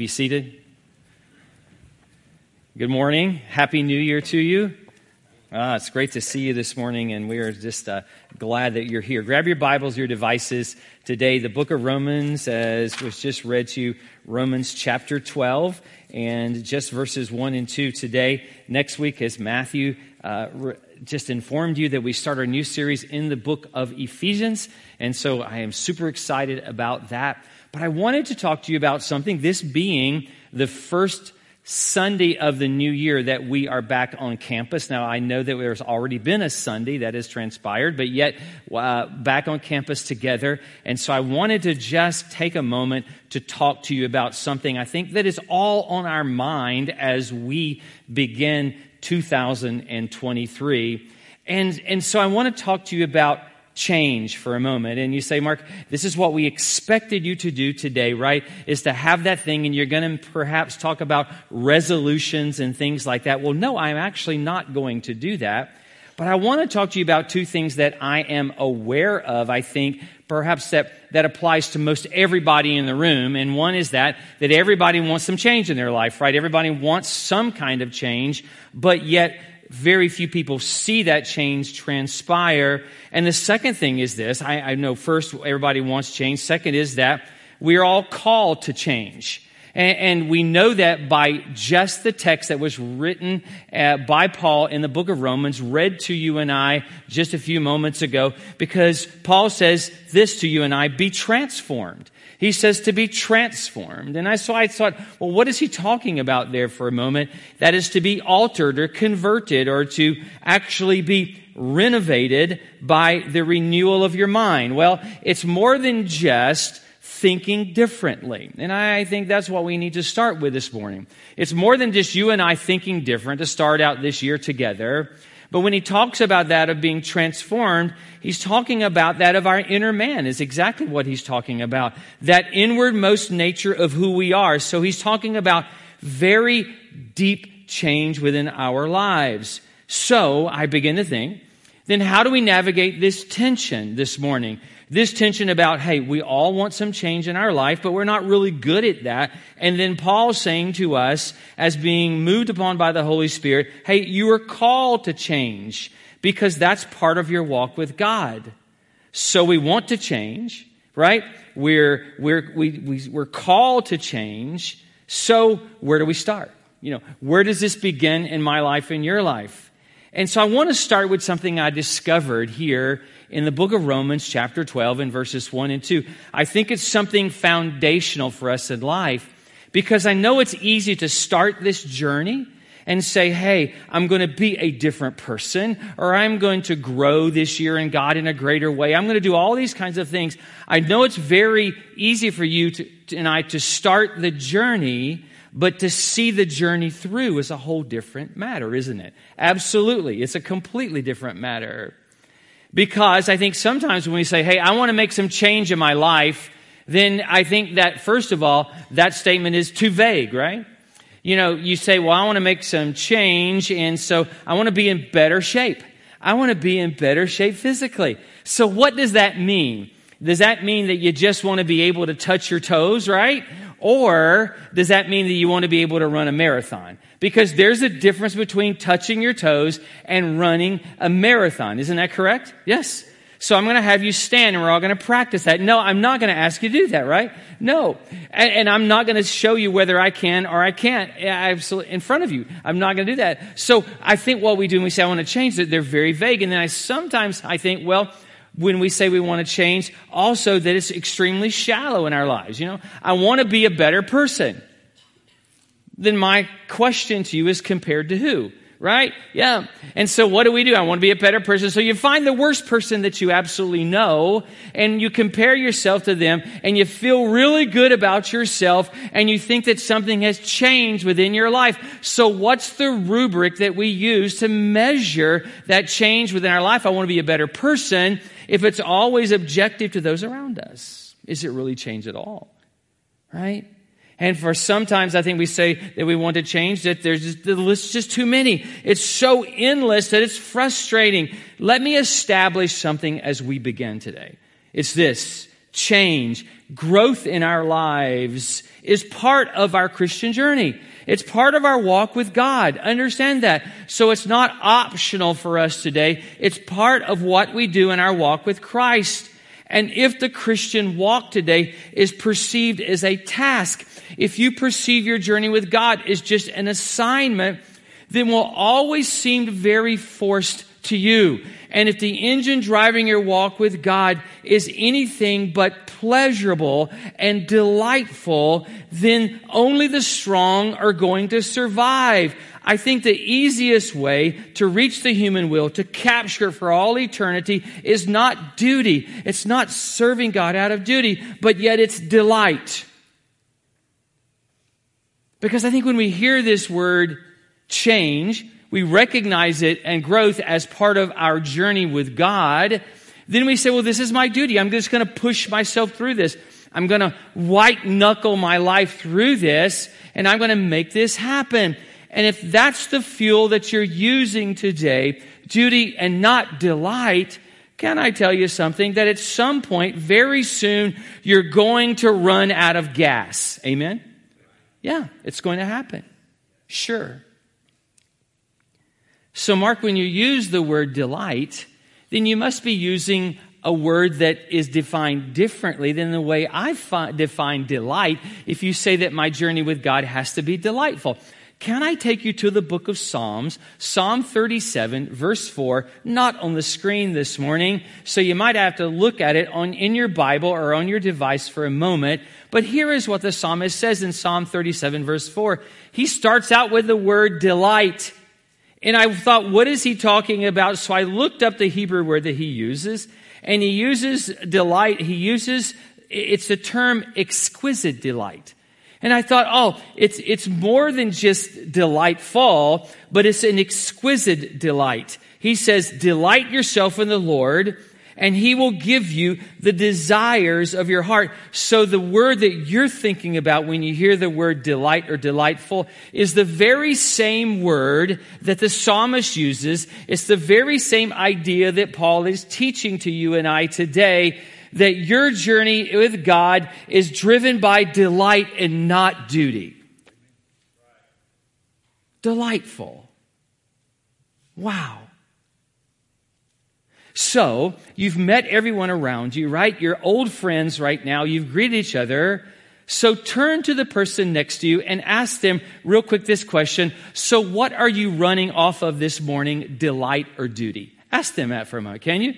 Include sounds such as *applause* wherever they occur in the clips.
Be seated. Good morning. Happy New Year to you. Ah, it's great to see you this morning, and we are just uh, glad that you're here. Grab your Bibles, your devices. Today, the book of Romans, as was just read to you, Romans chapter 12, and just verses 1 and 2 today. Next week, as Matthew uh, re- just informed you that we start our new series in the book of Ephesians, and so I am super excited about that. But I wanted to talk to you about something, this being the first Sunday of the new year that we are back on campus. Now, I know that there's already been a Sunday that has transpired, but yet uh, back on campus together. And so I wanted to just take a moment to talk to you about something I think that is all on our mind as we begin 2023. And, and so I want to talk to you about change for a moment. And you say, Mark, this is what we expected you to do today, right? Is to have that thing and you're going to perhaps talk about resolutions and things like that. Well, no, I'm actually not going to do that. But I want to talk to you about two things that I am aware of, I think, perhaps that, that applies to most everybody in the room. And one is that, that everybody wants some change in their life, right? Everybody wants some kind of change, but yet very few people see that change transpire. And the second thing is this I, I know first, everybody wants change. Second is that we are all called to change. And, and, we know that by just the text that was written uh, by Paul in the book of Romans, read to you and I just a few moments ago, because Paul says this to you and I be transformed. He says to be transformed. And I, so I thought, well, what is he talking about there for a moment? That is to be altered or converted or to actually be renovated by the renewal of your mind. Well, it's more than just thinking differently. And I think that's what we need to start with this morning. It's more than just you and I thinking different to start out this year together. But when he talks about that of being transformed, he's talking about that of our inner man is exactly what he's talking about. That inwardmost nature of who we are. So he's talking about very deep change within our lives. So I begin to think, then how do we navigate this tension this morning? This tension about, hey, we all want some change in our life, but we're not really good at that. And then Paul saying to us, as being moved upon by the Holy Spirit, hey, you are called to change because that's part of your walk with God. So we want to change, right? We're, we're, we, we, we're called to change. So where do we start? You know, where does this begin in my life, in your life? And so I want to start with something I discovered here in the book of Romans, chapter 12, and verses 1 and 2. I think it's something foundational for us in life because I know it's easy to start this journey and say, hey, I'm going to be a different person, or I'm going to grow this year in God in a greater way. I'm going to do all these kinds of things. I know it's very easy for you to, and I to start the journey, but to see the journey through is a whole different matter, isn't it? Absolutely. It's a completely different matter. Because I think sometimes when we say, hey, I want to make some change in my life, then I think that, first of all, that statement is too vague, right? You know, you say, well, I want to make some change, and so I want to be in better shape. I want to be in better shape physically. So what does that mean? Does that mean that you just want to be able to touch your toes, right? Or does that mean that you want to be able to run a marathon? Because there's a difference between touching your toes and running a marathon. Isn't that correct? Yes. So I'm going to have you stand and we're all going to practice that. No, I'm not going to ask you to do that, right? No. And, and I'm not going to show you whether I can or I can't in front of you. I'm not going to do that. So I think what we do when we say I want to change it, they're very vague. And then I sometimes I think, well, when we say we want to change, also that it's extremely shallow in our lives. You know, I want to be a better person. Then my question to you is compared to who? Right? Yeah. And so what do we do? I want to be a better person. So you find the worst person that you absolutely know and you compare yourself to them and you feel really good about yourself and you think that something has changed within your life. So what's the rubric that we use to measure that change within our life? I want to be a better person if it's always objective to those around us? Is it really change at all? Right? And for sometimes I think we say that we want to change that there's just, the just too many. It's so endless that it's frustrating. Let me establish something as we begin today. It's this. Change growth in our lives is part of our Christian journey. It's part of our walk with God. Understand that. So it's not optional for us today. It's part of what we do in our walk with Christ. And if the Christian walk today is perceived as a task, if you perceive your journey with God as just an assignment, then will always seem very forced to you. And if the engine driving your walk with God is anything but pleasurable and delightful, then only the strong are going to survive. I think the easiest way to reach the human will, to capture for all eternity, is not duty. It's not serving God out of duty, but yet it's delight. Because I think when we hear this word change, we recognize it and growth as part of our journey with God, then we say, well, this is my duty. I'm just going to push myself through this. I'm going to white knuckle my life through this, and I'm going to make this happen. And if that's the fuel that you're using today, duty and not delight, can I tell you something? That at some point, very soon, you're going to run out of gas. Amen? Yeah, it's going to happen. Sure. So, Mark, when you use the word delight, then you must be using a word that is defined differently than the way I fi- define delight if you say that my journey with God has to be delightful. Can I take you to the book of Psalms, Psalm 37, verse 4, not on the screen this morning, so you might have to look at it on, in your Bible or on your device for a moment. But here is what the psalmist says in Psalm 37, verse 4. He starts out with the word delight. And I thought, what is he talking about? So I looked up the Hebrew word that he uses, and he uses delight. He uses, it's the term exquisite delight. And I thought, oh, it's, it's more than just delightful, but it's an exquisite delight. He says, delight yourself in the Lord, and he will give you the desires of your heart. So the word that you're thinking about when you hear the word delight or delightful is the very same word that the psalmist uses. It's the very same idea that Paul is teaching to you and I today that your journey with God is driven by delight and not duty. Delightful. Wow. So, you've met everyone around you, right? You're old friends right now. You've greeted each other. So turn to the person next to you and ask them real quick this question. So what are you running off of this morning, delight or duty? Ask them that for a moment, can you?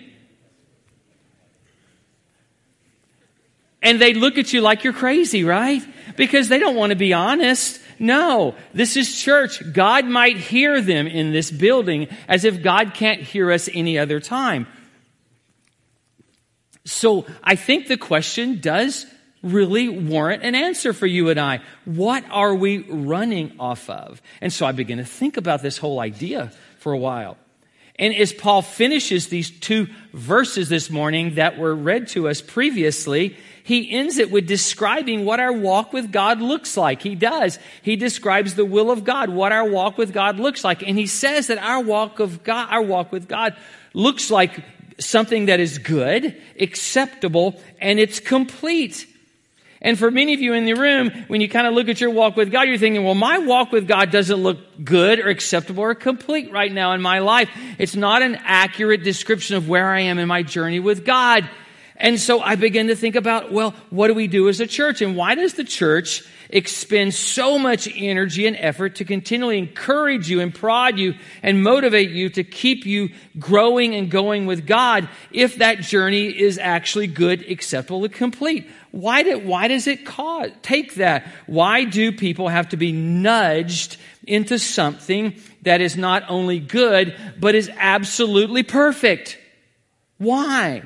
And they look at you like you're crazy, right? Because they don't want to be honest. No, this is church. God might hear them in this building as if God can't hear us any other time. So I think the question does really warrant an answer for you and I. What are we running off of? And so I begin to think about this whole idea for a while. And as Paul finishes these two verses this morning that were read to us previously, he ends it with describing what our walk with God looks like. He does. He describes the will of God, what our walk with God looks like. And he says that our walk of God, our walk with God looks like something that is good, acceptable, and it's complete. And for many of you in the room, when you kind of look at your walk with God, you're thinking, well, my walk with God doesn't look good or acceptable or complete right now in my life. It's not an accurate description of where I am in my journey with God. And so I begin to think about, well, what do we do as a church? And why does the church expend so much energy and effort to continually encourage you and prod you and motivate you to keep you growing and going with God if that journey is actually good, acceptable, and complete? Why, do, why does it cause, take that? Why do people have to be nudged into something that is not only good, but is absolutely perfect? Why?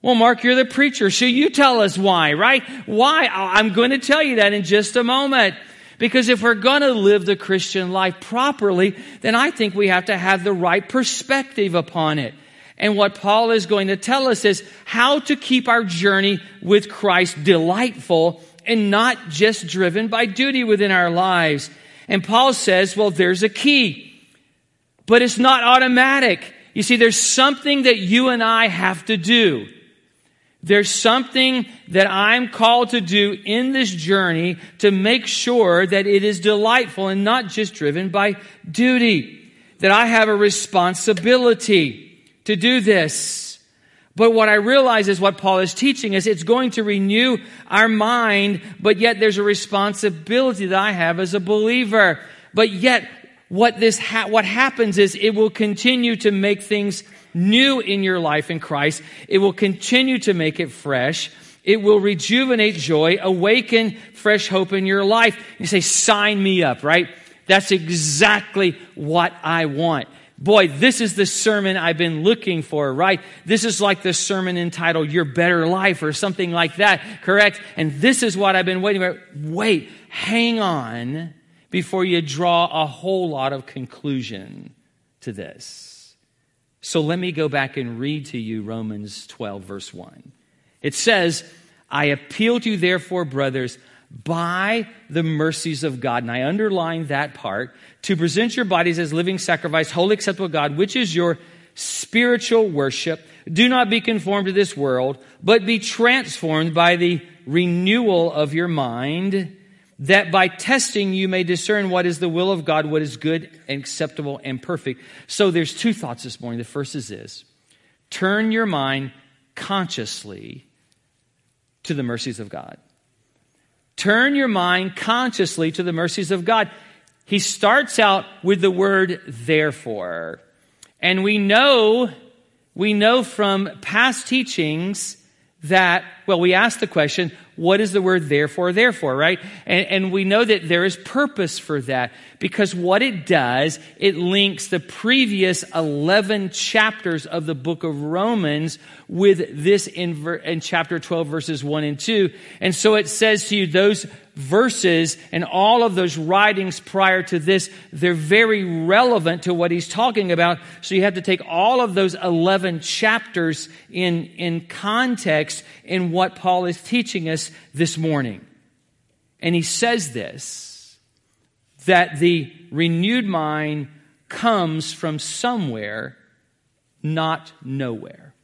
Well, Mark, you're the preacher, so you tell us why, right? Why? I'm going to tell you that in just a moment. Because if we're going to live the Christian life properly, then I think we have to have the right perspective upon it. And what Paul is going to tell us is how to keep our journey with Christ delightful and not just driven by duty within our lives. And Paul says, well, there's a key, but it's not automatic. You see, there's something that you and I have to do. There's something that I'm called to do in this journey to make sure that it is delightful and not just driven by duty. That I have a responsibility to do this. But what I realize is what Paul is teaching is it's going to renew our mind, but yet there's a responsibility that I have as a believer. But yet what this ha- what happens is it will continue to make things new in your life in Christ. It will continue to make it fresh. It will rejuvenate joy, awaken fresh hope in your life. You say, sign me up, right? That's exactly what I want. Boy, this is the sermon I've been looking for, right? This is like the sermon entitled Your Better Life or something like that, correct? And this is what I've been waiting for. Wait, hang on before you draw a whole lot of conclusion to this. So let me go back and read to you Romans 12, verse 1. It says, I appeal to you, therefore, brothers, by the mercies of God. And I underline that part to present your bodies as living sacrifice, holy, acceptable God, which is your spiritual worship. Do not be conformed to this world, but be transformed by the renewal of your mind that by testing you may discern what is the will of God, what is good and acceptable and perfect. So there's two thoughts this morning. The first is this turn your mind consciously to the mercies of God. Turn your mind consciously to the mercies of God. He starts out with the word therefore. And we know, we know from past teachings that, well, we ask the question, what is the word therefore, therefore, right? And, and, we know that there is purpose for that because what it does, it links the previous 11 chapters of the book of Romans with this in, in chapter 12, verses 1 and 2. And so it says to you, those verses and all of those writings prior to this, they're very relevant to what he's talking about. So you have to take all of those 11 chapters in, in context in what Paul is teaching us this morning. And he says this, that the renewed mind comes from somewhere, not nowhere.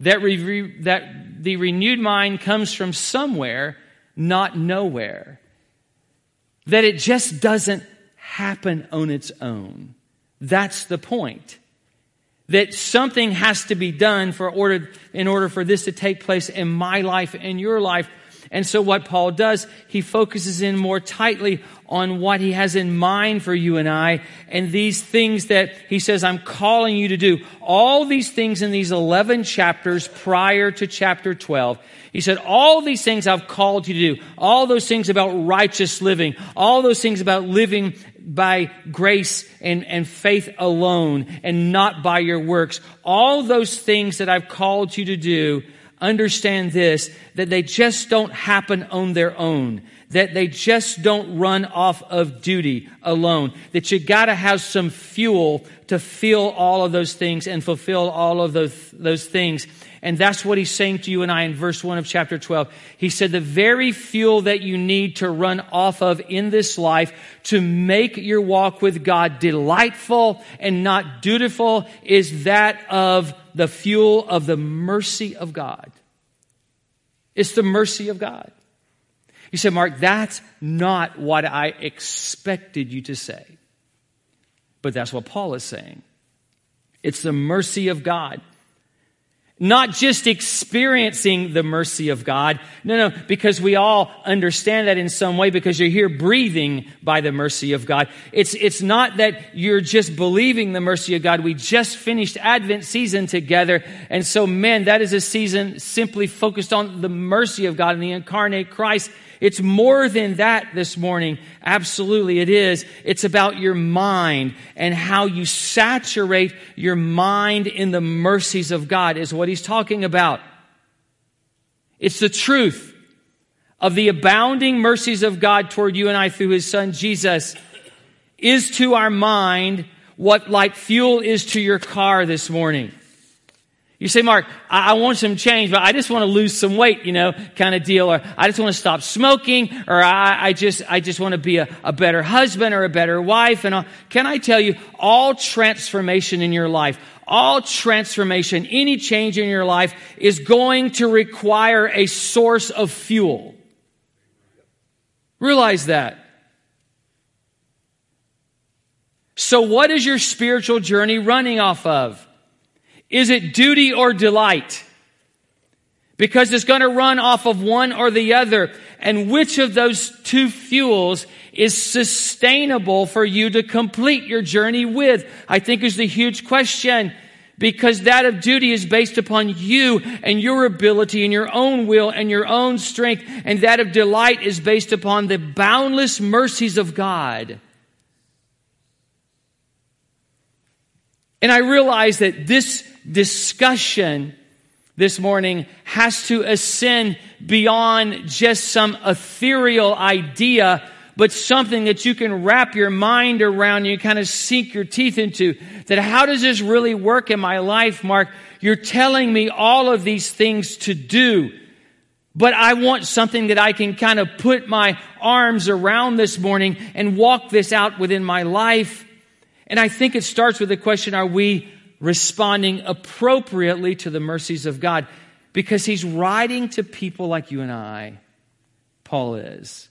That, re- that the renewed mind comes from somewhere, not nowhere. That it just doesn't happen on its own. That's the point. That something has to be done for order, in order for this to take place in my life in your life. And so what Paul does, he focuses in more tightly on what he has in mind for you and I and these things that he says, I'm calling you to do. All these things in these 11 chapters prior to chapter 12. He said, all these things I've called you to do. All those things about righteous living. All those things about living by grace and, and faith alone and not by your works. All those things that I've called you to do, understand this, that they just don't happen on their own. That they just don't run off of duty alone. That you gotta have some fuel to feel all of those things and fulfill all of those, those things. And that's what he's saying to you and I in verse 1 of chapter 12. He said, The very fuel that you need to run off of in this life to make your walk with God delightful and not dutiful is that of the fuel of the mercy of God. It's the mercy of God. You said, Mark, that's not what I expected you to say. But that's what Paul is saying. It's the mercy of God. Not just experiencing the mercy of God. No, no, because we all understand that in some way because you're here breathing by the mercy of God. It's, it's not that you're just believing the mercy of God. We just finished Advent season together. And so, man, that is a season simply focused on the mercy of God and the incarnate Christ. It's more than that this morning. Absolutely, it is. It's about your mind and how you saturate your mind in the mercies of God, is what he's talking about. It's the truth of the abounding mercies of God toward you and I through his son Jesus is to our mind what like fuel is to your car this morning. You say, Mark, I, I want some change, but I just want to lose some weight, you know, kind of deal, or I just want to stop smoking, or I, I just, I just want to be a, a better husband or a better wife. And all. can I tell you, all transformation in your life, all transformation, any change in your life is going to require a source of fuel. Realize that. So, what is your spiritual journey running off of? Is it duty or delight? Because it's going to run off of one or the other. And which of those two fuels is sustainable for you to complete your journey with? I think is the huge question. Because that of duty is based upon you and your ability and your own will and your own strength. And that of delight is based upon the boundless mercies of God. And I realize that this discussion this morning has to ascend beyond just some ethereal idea, but something that you can wrap your mind around, you kind of sink your teeth into. That how does this really work in my life, Mark? You're telling me all of these things to do. But I want something that I can kind of put my arms around this morning and walk this out within my life. And I think it starts with the question, are we responding appropriately to the mercies of God because he's writing to people like you and I. Paul is.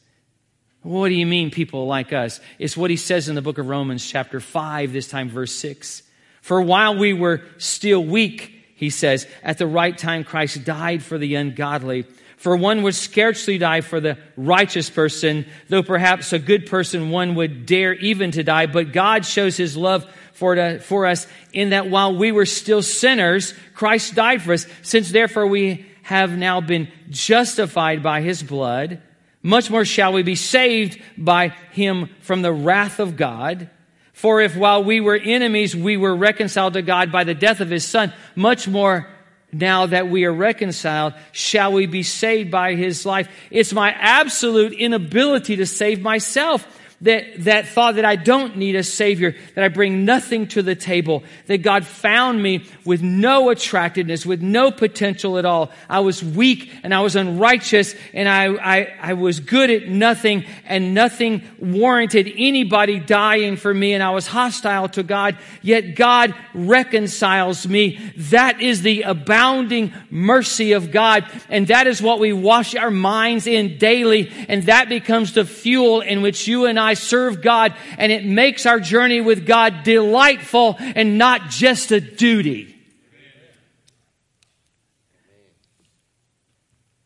What do you mean, people like us? It's what he says in the book of Romans, chapter 5, this time, verse 6. For while we were still weak, he says, at the right time Christ died for the ungodly. For one would scarcely die for the righteous person, though perhaps a good person one would dare even to die. But God shows his love for, to, for us in that while we were still sinners, Christ died for us. Since therefore we have now been justified by his blood, much more shall we be saved by him from the wrath of God. For if while we were enemies, we were reconciled to God by the death of his son, much more now that we are reconciled, shall we be saved by his life? It's my absolute inability to save myself that, that thought that I don't need a Savior, that I bring nothing to the table, that God found me with no attractiveness, with no potential at all. I was weak and I was unrighteous and I, I, I was good at nothing and nothing warranted anybody dying for me and I was hostile to God, yet God reconciles me. That is the abounding mercy of God and that is what we wash our minds in daily and that becomes the fuel in which you and I I serve God, and it makes our journey with God delightful and not just a duty.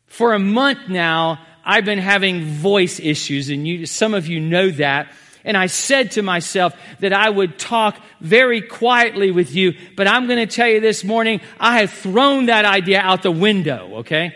For a month now, I've been having voice issues, and you, some of you know that. And I said to myself that I would talk very quietly with you, but I'm going to tell you this morning, I have thrown that idea out the window, okay?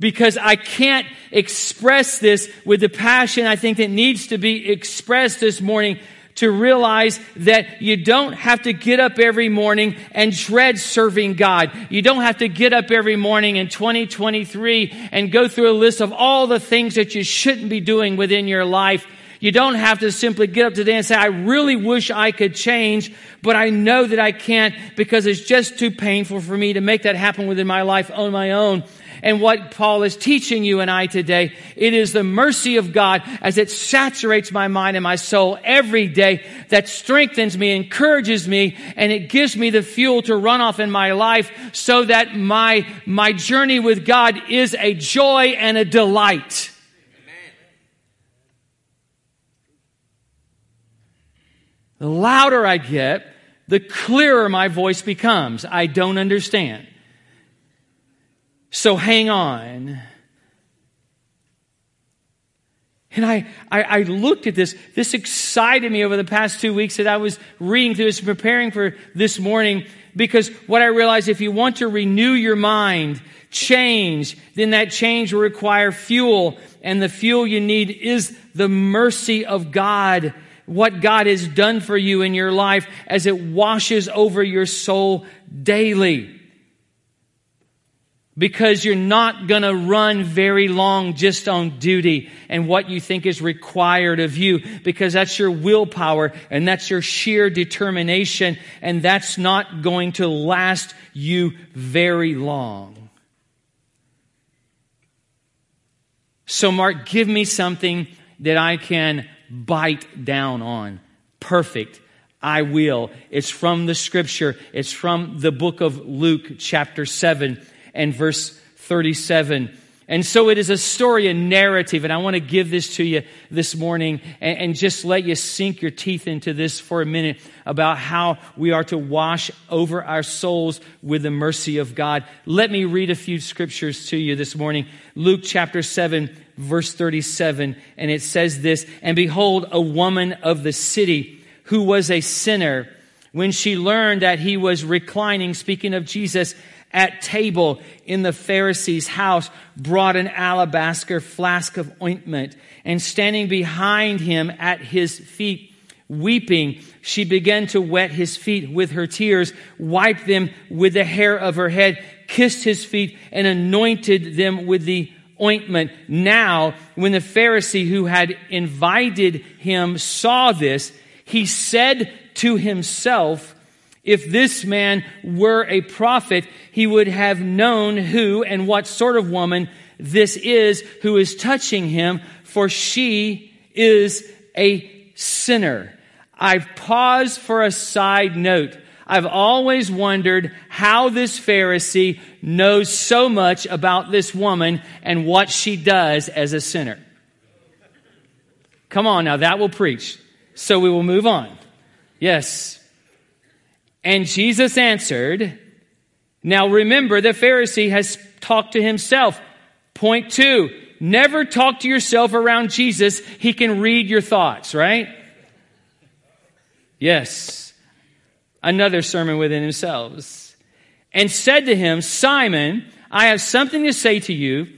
Because I can't express this with the passion I think that needs to be expressed this morning to realize that you don't have to get up every morning and dread serving God. You don't have to get up every morning in 2023 and go through a list of all the things that you shouldn't be doing within your life. You don't have to simply get up today and say, I really wish I could change, but I know that I can't because it's just too painful for me to make that happen within my life on my own and what Paul is teaching you and I today. It is the mercy of God as it saturates my mind and my soul every day that strengthens me, encourages me, and it gives me the fuel to run off in my life so that my, my journey with God is a joy and a delight. The louder I get, the clearer my voice becomes. I don't understand. So hang on. And I, I, I, looked at this. This excited me over the past two weeks that I was reading through this, preparing for this morning, because what I realized, if you want to renew your mind, change, then that change will require fuel. And the fuel you need is the mercy of God. What God has done for you in your life as it washes over your soul daily. Because you're not going to run very long just on duty and what you think is required of you because that's your willpower and that's your sheer determination and that's not going to last you very long. So Mark, give me something that I can bite down on. Perfect. I will. It's from the scripture. It's from the book of Luke chapter 7 and verse 37. And so it is a story, a narrative, and I want to give this to you this morning and, and, just let you sink your teeth into this for a minute about how we are to wash over our souls with the mercy of God. Let me read a few scriptures to you this morning. Luke chapter 7, verse 37, and it says this, And behold, a woman of the city who was a sinner, when she learned that he was reclining, speaking of Jesus, at table in the Pharisee's house brought an alabaster flask of ointment and standing behind him at his feet weeping she began to wet his feet with her tears wiped them with the hair of her head kissed his feet and anointed them with the ointment. Now when the Pharisee who had invited him saw this he said to himself if this man were a prophet, he would have known who and what sort of woman this is who is touching him, for she is a sinner. I've paused for a side note. I've always wondered how this Pharisee knows so much about this woman and what she does as a sinner. Come on now, that will preach. So we will move on. Yes. And Jesus answered, Now remember, the Pharisee has talked to himself. Point two, never talk to yourself around Jesus. He can read your thoughts, right? Yes. Another sermon within themselves. And said to him, Simon, I have something to say to you.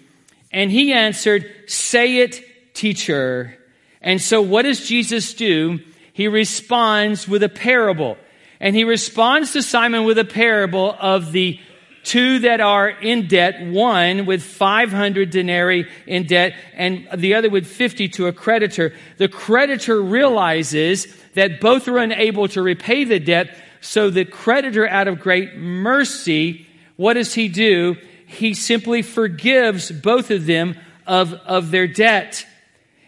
And he answered, Say it, teacher. And so what does Jesus do? He responds with a parable. And he responds to Simon with a parable of the two that are in debt, one with 500 denarii in debt and the other with 50 to a creditor. The creditor realizes that both are unable to repay the debt. So the creditor, out of great mercy, what does he do? He simply forgives both of them of, of their debt.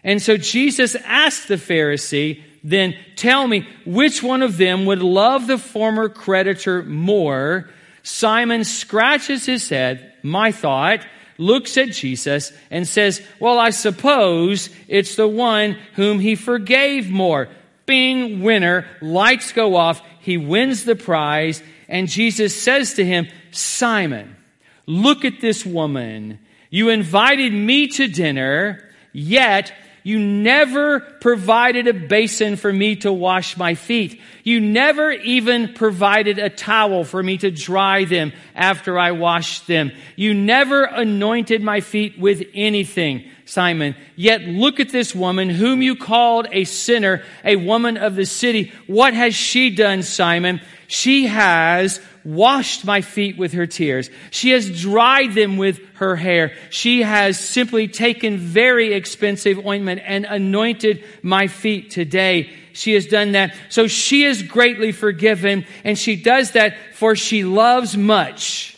And so Jesus asked the Pharisee, then tell me which one of them would love the former creditor more. Simon scratches his head, my thought, looks at Jesus and says, Well, I suppose it's the one whom he forgave more. Bing, winner, lights go off, he wins the prize, and Jesus says to him, Simon, look at this woman. You invited me to dinner, yet you never provided a basin for me to wash my feet. You never even provided a towel for me to dry them after I washed them. You never anointed my feet with anything, Simon. Yet look at this woman whom you called a sinner, a woman of the city. What has she done, Simon? She has washed my feet with her tears. She has dried them with her hair. She has simply taken very expensive ointment and anointed my feet today. She has done that. So she is greatly forgiven, and she does that for she loves much.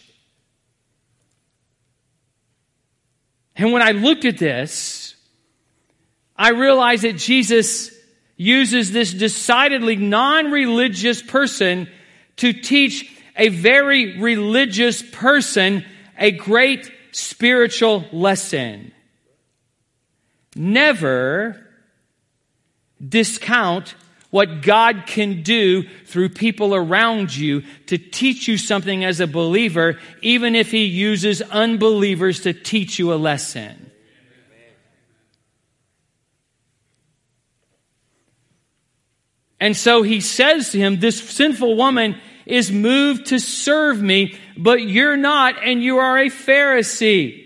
And when I looked at this, I realized that Jesus uses this decidedly non religious person to teach a very religious person a great spiritual lesson. Never discount what God can do through people around you to teach you something as a believer, even if He uses unbelievers to teach you a lesson. And so he says to him, This sinful woman is moved to serve me, but you're not, and you are a Pharisee.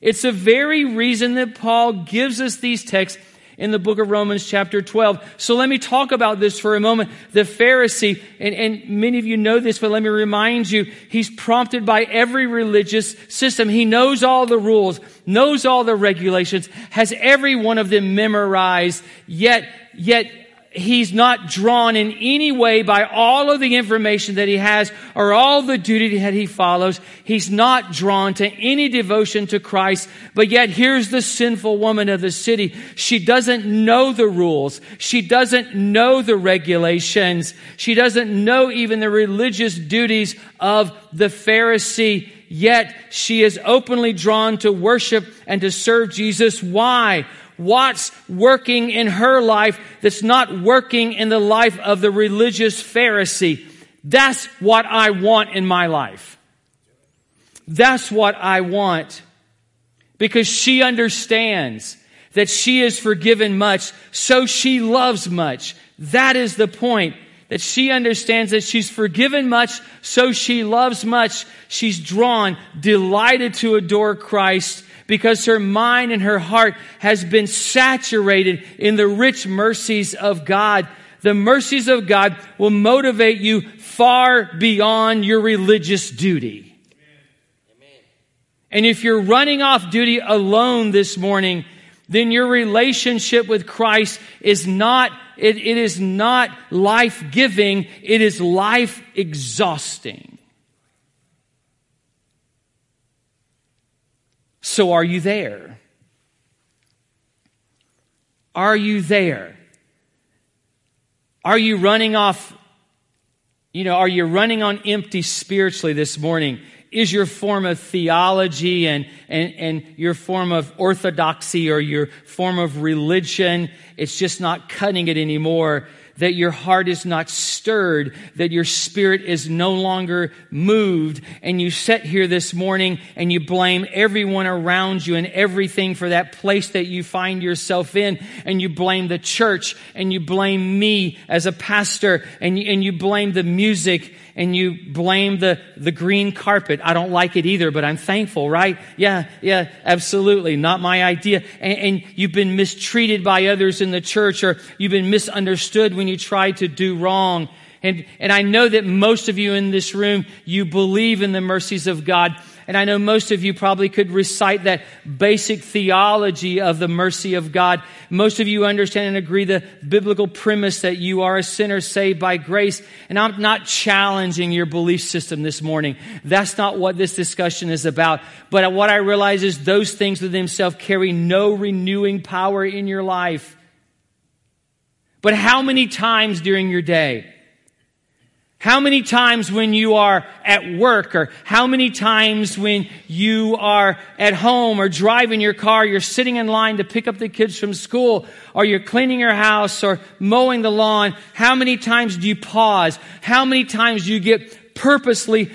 It's the very reason that Paul gives us these texts in the book of Romans, chapter 12. So let me talk about this for a moment. The Pharisee, and, and, many of you know this, but let me remind you, he's prompted by every religious system. He knows all the rules, knows all the regulations, has every one of them memorized, yet, yet he's not drawn in any way by all of the information that he has or all the duty that he follows. He's not drawn to any devotion to Christ. But yet here's the sinful woman of the city. She doesn't know the rules. She doesn't know the regulations. She doesn't know even the religious duties of the Pharisee. Yet she is openly drawn to worship and to serve Jesus. Why? What's working in her life that's not working in the life of the religious Pharisee. That's what I want in my life. That's what I want. Because she understands that she is forgiven much, so she loves much. That is the point. That she understands that she's forgiven much, so she loves much. She's drawn, delighted to adore Christ, because her mind and her heart has been saturated in the rich mercies of God. The mercies of God will motivate you far beyond your religious duty. And if you're running off duty alone this morning, then your relationship with Christ is not, it, it is not life giving, it is life exhausting. So are you there? Are you there? Are you running off, you know, are you running on empty spiritually this morning? Is your form of theology and, and, and your form of orthodoxy or your form of religion, it's just not cutting it anymore that your heart is not stirred, that your spirit is no longer moved, and you sit here this morning and you blame everyone around you and everything for that place that you find yourself in, and you blame the church, and you blame me as a pastor, and you, and you blame the music, and you blame the, the green carpet. I don't like it either, but I'm thankful, right? Yeah, yeah, absolutely. Not my idea. And, and you've been mistreated by others in the church or you've been misunderstood when you tried to do wrong. And, and I know that most of you in this room, you believe in the mercies of God. And I know most of you probably could recite that basic theology of the mercy of God. Most of you understand and agree the biblical premise that you are a sinner saved by grace. And I'm not challenging your belief system this morning. That's not what this discussion is about. But what I realize is those things within themselves carry no renewing power in your life. But how many times during your day how many times when you are at work or how many times when you are at home or driving your car, you're sitting in line to pick up the kids from school or you're cleaning your house or mowing the lawn, how many times do you pause? How many times do you get purposely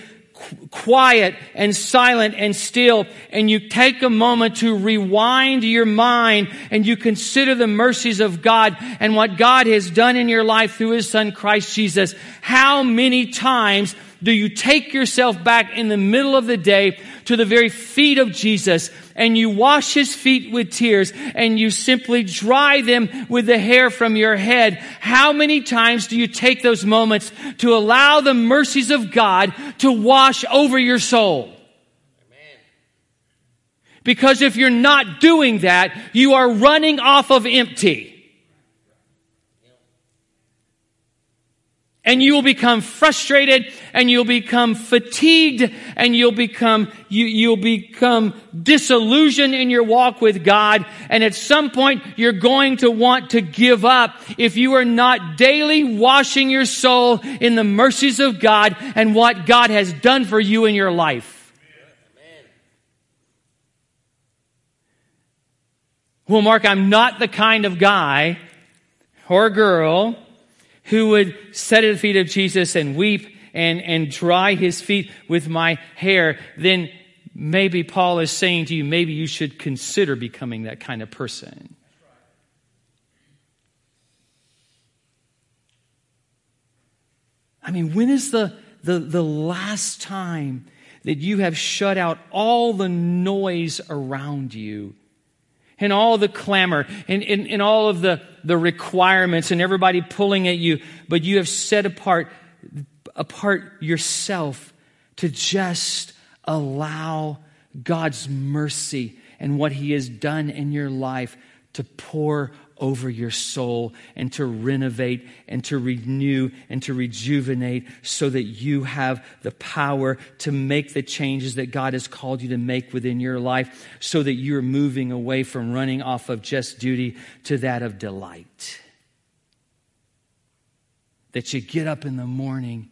quiet and silent and still and you take a moment to rewind your mind and you consider the mercies of God and what God has done in your life through His Son Christ Jesus, how many times do you take yourself back in the middle of the day to the very feet of Jesus and you wash his feet with tears and you simply dry them with the hair from your head? How many times do you take those moments to allow the mercies of God to wash over your soul? Because if you're not doing that, you are running off of empty. And you will become frustrated and you'll become fatigued and you'll become you, you'll become disillusioned in your walk with God and at some point you're going to want to give up if you are not daily washing your soul in the mercies of God and what God has done for you in your life. Well, Mark, I'm not the kind of guy or girl who would sit at the feet of Jesus and weep and, and dry his feet with my hair, then maybe Paul is saying to you, maybe you should consider becoming that kind of person. I mean, when is the, the, the last time that you have shut out all the noise around you and all the clamor and, and, and all of the, the requirements and everybody pulling at you, but you have set apart, apart yourself to just allow God's mercy and what He has done in your life to pour over your soul and to renovate and to renew and to rejuvenate so that you have the power to make the changes that God has called you to make within your life so that you're moving away from running off of just duty to that of delight. That you get up in the morning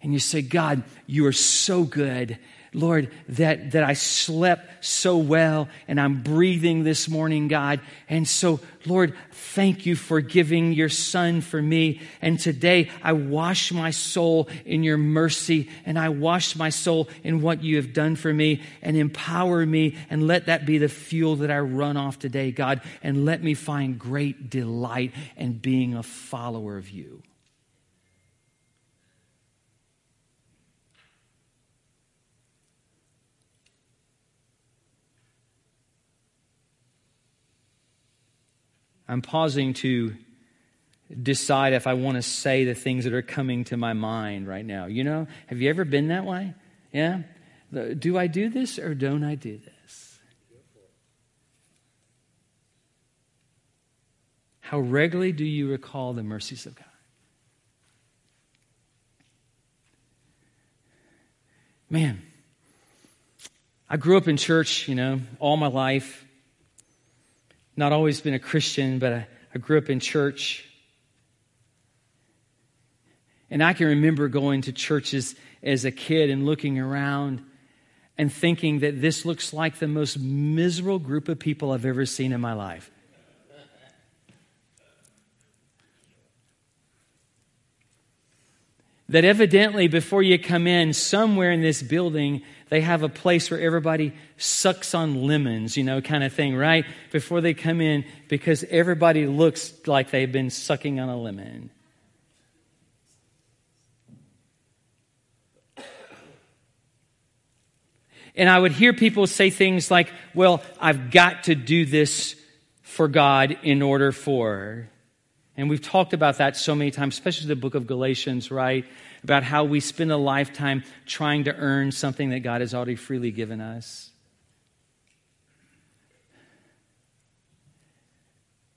and you say, God, you are so good. Lord, that, that I slept so well and I'm breathing this morning, God. And so, Lord, thank you for giving your son for me. And today I wash my soul in your mercy and I wash my soul in what you have done for me and empower me and let that be the fuel that I run off today, God. And let me find great delight in being a follower of you. I'm pausing to decide if I want to say the things that are coming to my mind right now. You know, have you ever been that way? Yeah? Do I do this or don't I do this? How regularly do you recall the mercies of God? Man, I grew up in church, you know, all my life not always been a Christian, but I, I grew up in church. And I can remember going to churches as a kid and looking around and thinking that this looks like the most miserable group of people I've ever seen in my life. That evidently, before you come in, somewhere in this building, they have a place where everybody sucks on lemons, you know, kind of thing, right? Before they come in, because everybody looks like they've been sucking on a lemon. And I would hear people say things like, well, I've got to do this for God in order for. And we've talked about that so many times, especially the book of Galatians, right? About how we spend a lifetime trying to earn something that God has already freely given us.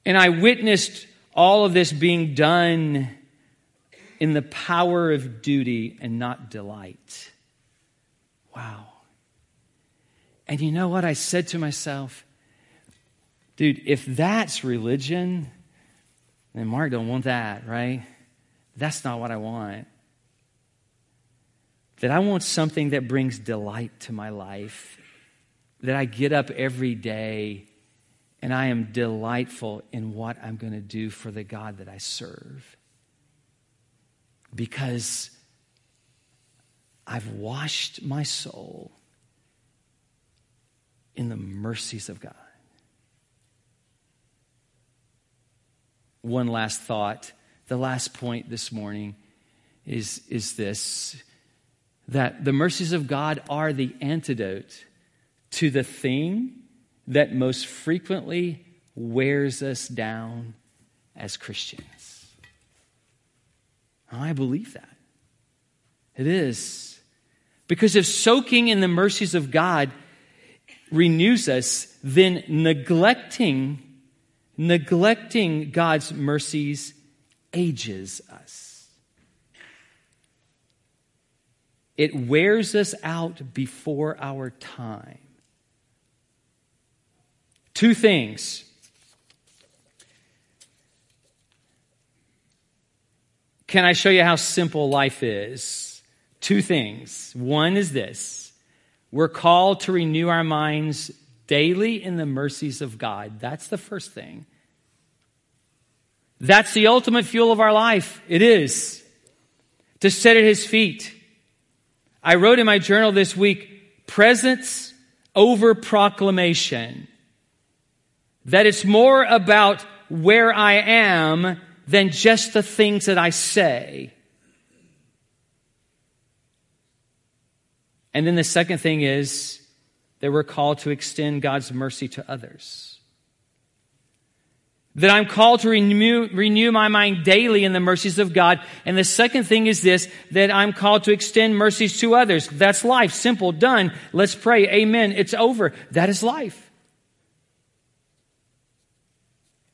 And I witnessed all of this being done in the power of duty and not delight. Wow. And you know what? I said to myself, dude, if that's religion, then Mark don't want that, right? That's not what I want that I want something that brings delight to my life, that I get up every day and I am delightful in what I'm going to do for the God that I serve. Because I've washed my soul in the mercies of God. One last thought. The last point this morning is, is this that the mercies of God are the antidote to the thing that most frequently wears us down as Christians. I believe that. It is. Because if soaking in the mercies of God renews us, then neglecting neglecting God's mercies ages us. It wears us out before our time. Two things. Can I show you how simple life is? Two things. One is this we're called to renew our minds daily in the mercies of God. That's the first thing. That's the ultimate fuel of our life. It is. To sit at His feet I wrote in my journal this week presence over proclamation. That it's more about where I am than just the things that I say. And then the second thing is that we're called to extend God's mercy to others. That I'm called to renew, renew my mind daily in the mercies of God. And the second thing is this, that I'm called to extend mercies to others. That's life. Simple. Done. Let's pray. Amen. It's over. That is life.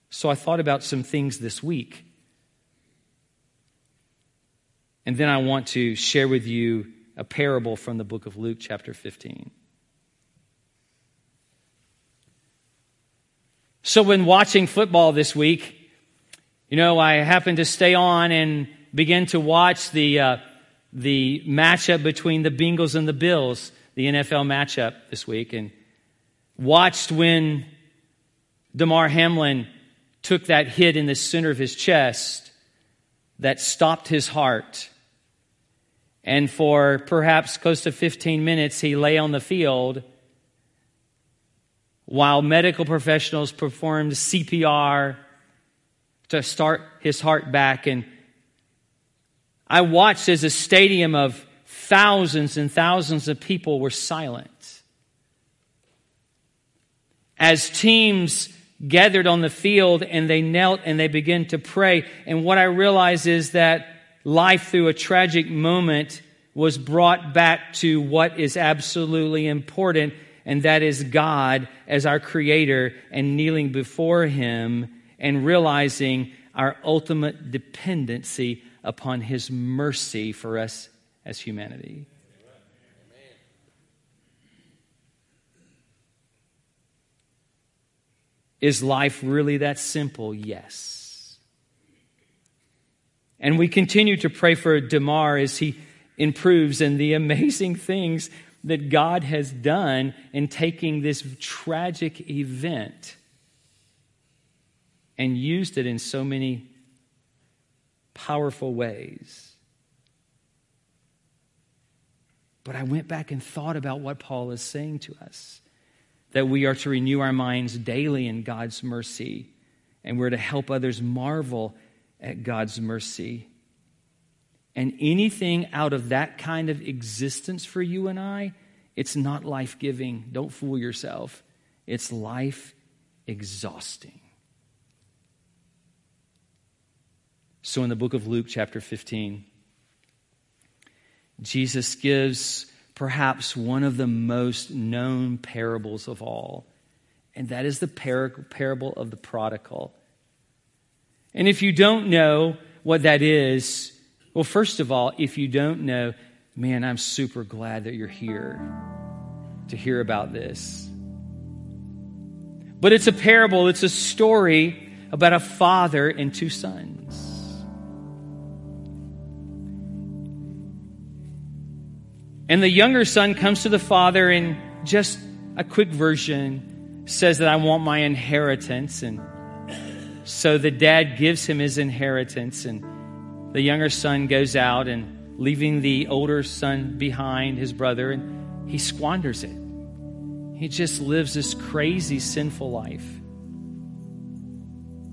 So I thought about some things this week. And then I want to share with you a parable from the book of Luke, chapter 15. So, when watching football this week, you know, I happened to stay on and begin to watch the, uh, the matchup between the Bengals and the Bills, the NFL matchup this week, and watched when Damar Hamlin took that hit in the center of his chest that stopped his heart. And for perhaps close to 15 minutes, he lay on the field while medical professionals performed CPR to start his heart back. And I watched as a stadium of thousands and thousands of people were silent. As teams gathered on the field and they knelt and they began to pray. And what I realized is that life through a tragic moment was brought back to what is absolutely important and that is God as our creator and kneeling before him and realizing our ultimate dependency upon his mercy for us as humanity. Is life really that simple? Yes. And we continue to pray for Damar as he improves and the amazing things that God has done in taking this tragic event and used it in so many powerful ways. But I went back and thought about what Paul is saying to us that we are to renew our minds daily in God's mercy, and we're to help others marvel at God's mercy. And anything out of that kind of existence for you and I, it's not life giving. Don't fool yourself. It's life exhausting. So, in the book of Luke, chapter 15, Jesus gives perhaps one of the most known parables of all, and that is the par- parable of the prodigal. And if you don't know what that is, well, first of all, if you don't know, man, I'm super glad that you're here to hear about this. But it's a parable, it's a story about a father and two sons. And the younger son comes to the father and just a quick version says that I want my inheritance. And so the dad gives him his inheritance and the younger son goes out and leaving the older son behind, his brother, and he squanders it. He just lives this crazy, sinful life.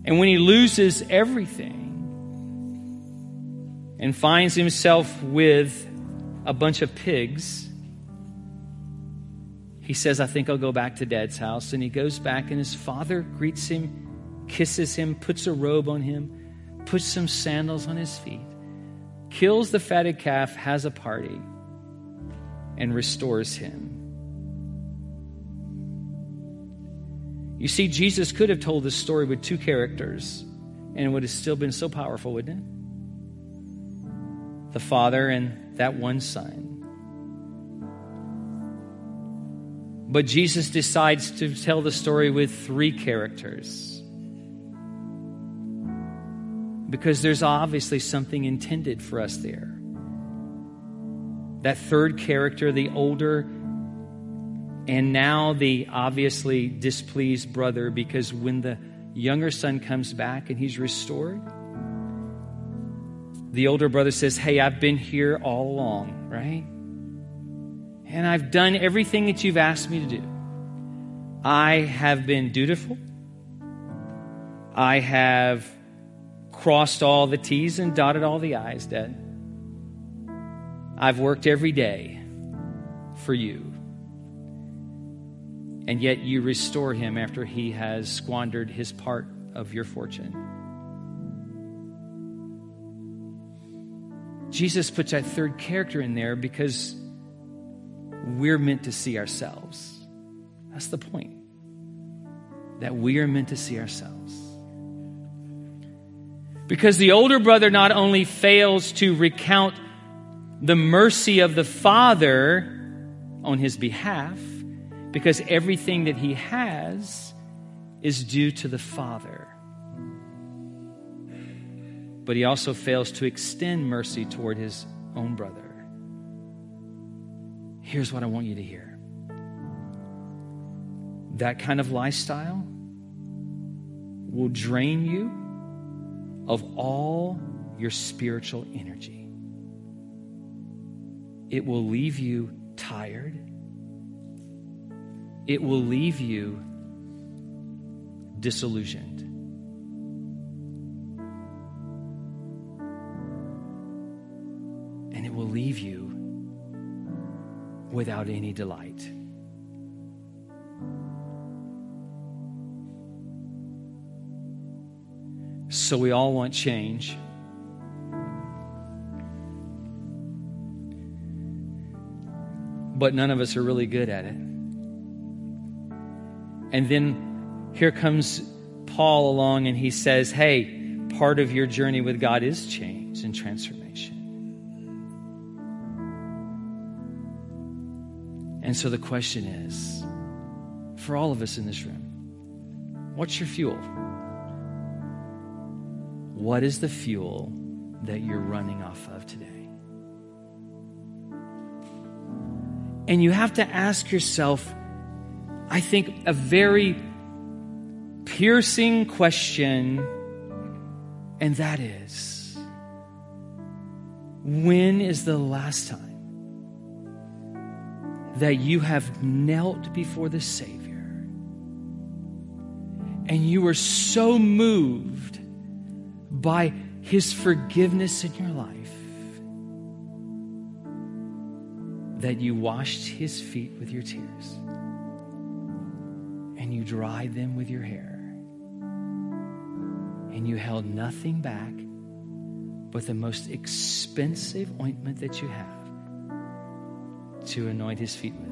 And when he loses everything and finds himself with a bunch of pigs, he says, I think I'll go back to dad's house. And he goes back, and his father greets him, kisses him, puts a robe on him puts some sandals on his feet, kills the fatted calf, has a party, and restores him. You see, Jesus could have told this story with two characters, and it would have still been so powerful, wouldn't it? The father and that one son. But Jesus decides to tell the story with three characters because there's obviously something intended for us there. That third character, the older and now the obviously displeased brother, because when the younger son comes back and he's restored, the older brother says, Hey, I've been here all along, right? And I've done everything that you've asked me to do. I have been dutiful. I have crossed all the T's and dotted all the I's, Dad. I've worked every day for you. And yet you restore him after he has squandered his part of your fortune. Jesus puts that third character in there because we're meant to see ourselves. That's the point. That we are meant to see ourselves. Because the older brother not only fails to recount the mercy of the father on his behalf, because everything that he has is due to the father but he also fails to extend mercy toward his own brother. Here's what I want you to hear that kind of lifestyle will drain you of all your spiritual energy. It will leave you tired. It will leave you disillusioned. And it will leave you without any delight. So we all want change. But none of us are really good at it. And then here comes Paul along and he says, Hey, part of your journey with God is change and transformation. And so the question is for all of us in this room, what's your fuel? What is the fuel that you're running off of today? And you have to ask yourself, I think, a very piercing question, and that is when is the last time? that you have knelt before the Savior and you were so moved by His forgiveness in your life that you washed His feet with your tears and you dried them with your hair and you held nothing back but the most expensive ointment that you have to anoint his feet with.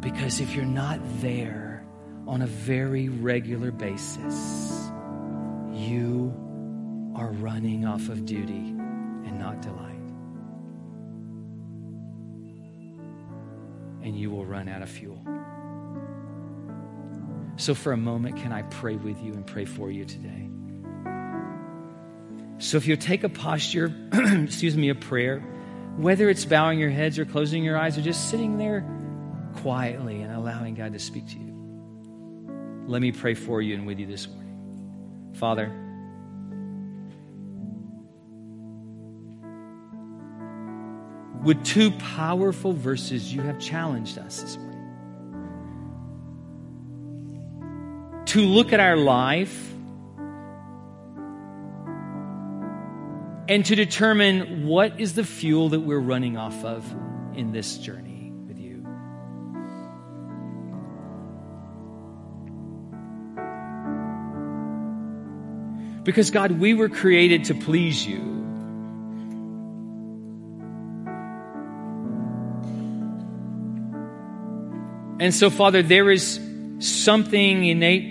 Because if you're not there on a very regular basis, you are running off of duty and not delight. And you will run out of fuel. So, for a moment, can I pray with you and pray for you today? So, if you take a posture, *clears throat* excuse me, a prayer, whether it's bowing your heads or closing your eyes or just sitting there quietly and allowing God to speak to you. Let me pray for you and with you this morning. Father, with two powerful verses, you have challenged us this morning to look at our life and to determine what is the fuel that we're running off of in this journey Because, God, we were created to please you. And so, Father, there is something innate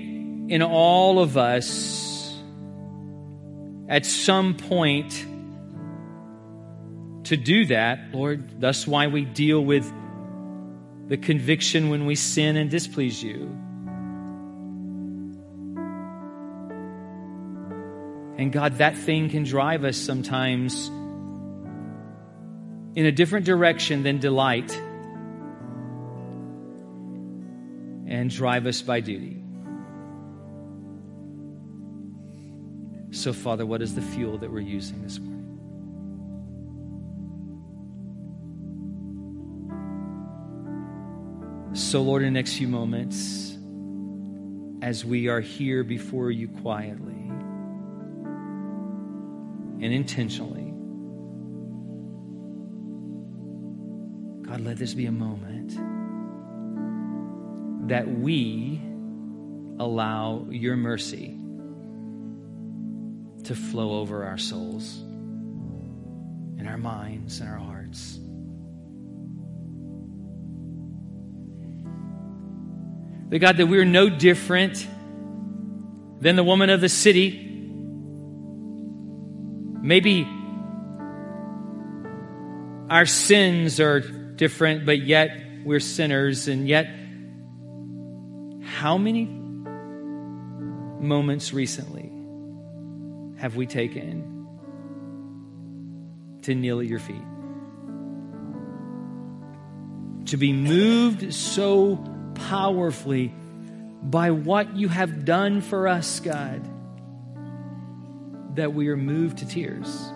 in all of us at some point to do that, Lord. That's why we deal with the conviction when we sin and displease you. And God, that thing can drive us sometimes in a different direction than delight and drive us by duty. So, Father, what is the fuel that we're using this morning? So, Lord, in the next few moments, as we are here before you quietly and intentionally, God, let this be a moment that we allow your mercy to flow over our souls and our minds and our hearts. That God, that we're no different than the woman of the city. Maybe our sins are different, but yet we're sinners, and yet, how many moments recently have we taken to kneel at your feet? To be moved so powerfully by what you have done for us, God, that we are moved to tears.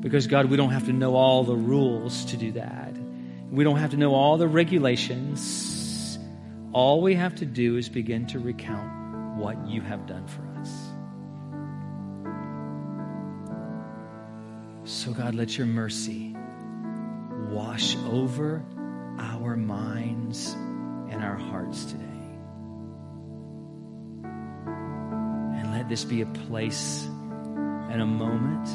Because, God, we don't have to know all the rules to do that. We don't have to know all the regulations. All we have to do is begin to recount what you have done for us. So, God, let your mercy wash over our minds and our hearts today. And let this be a place and a moment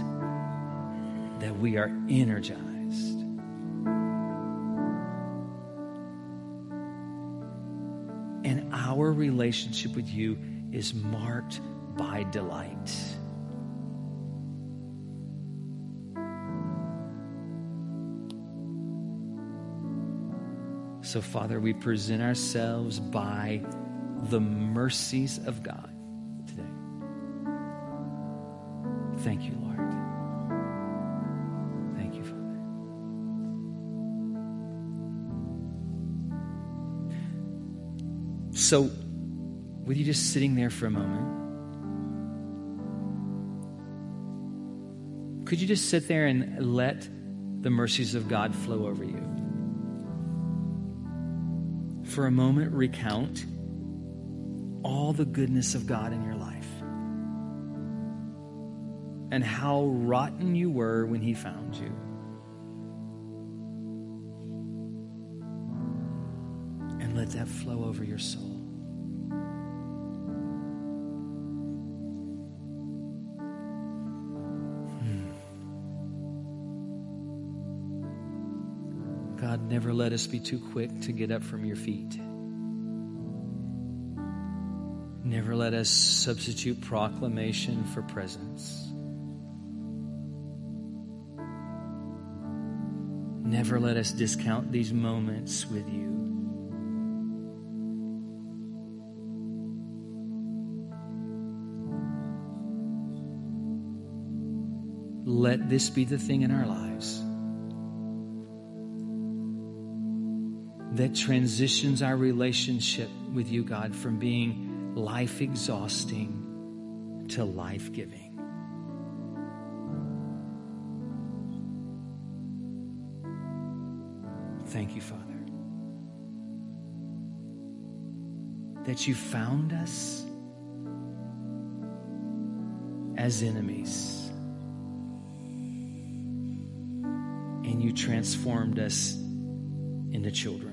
that we are energized. And our relationship with you is marked by delight. So, Father, we present ourselves by the mercies of God today. Thank you, Lord. Thank you, Father. So, with you just sitting there for a moment, could you just sit there and let the mercies of God flow over you? For a moment, recount all the goodness of God in your life and how rotten you were when He found you. And let that flow over your soul. Let us be too quick to get up from your feet. Never let us substitute proclamation for presence. Never let us discount these moments with you. Let this be the thing in our lives that transitions our relationship with you, God, from being life exhausting to life giving. Thank you, Father, that you found us as enemies and you transformed us into children.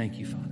Thank you, Father.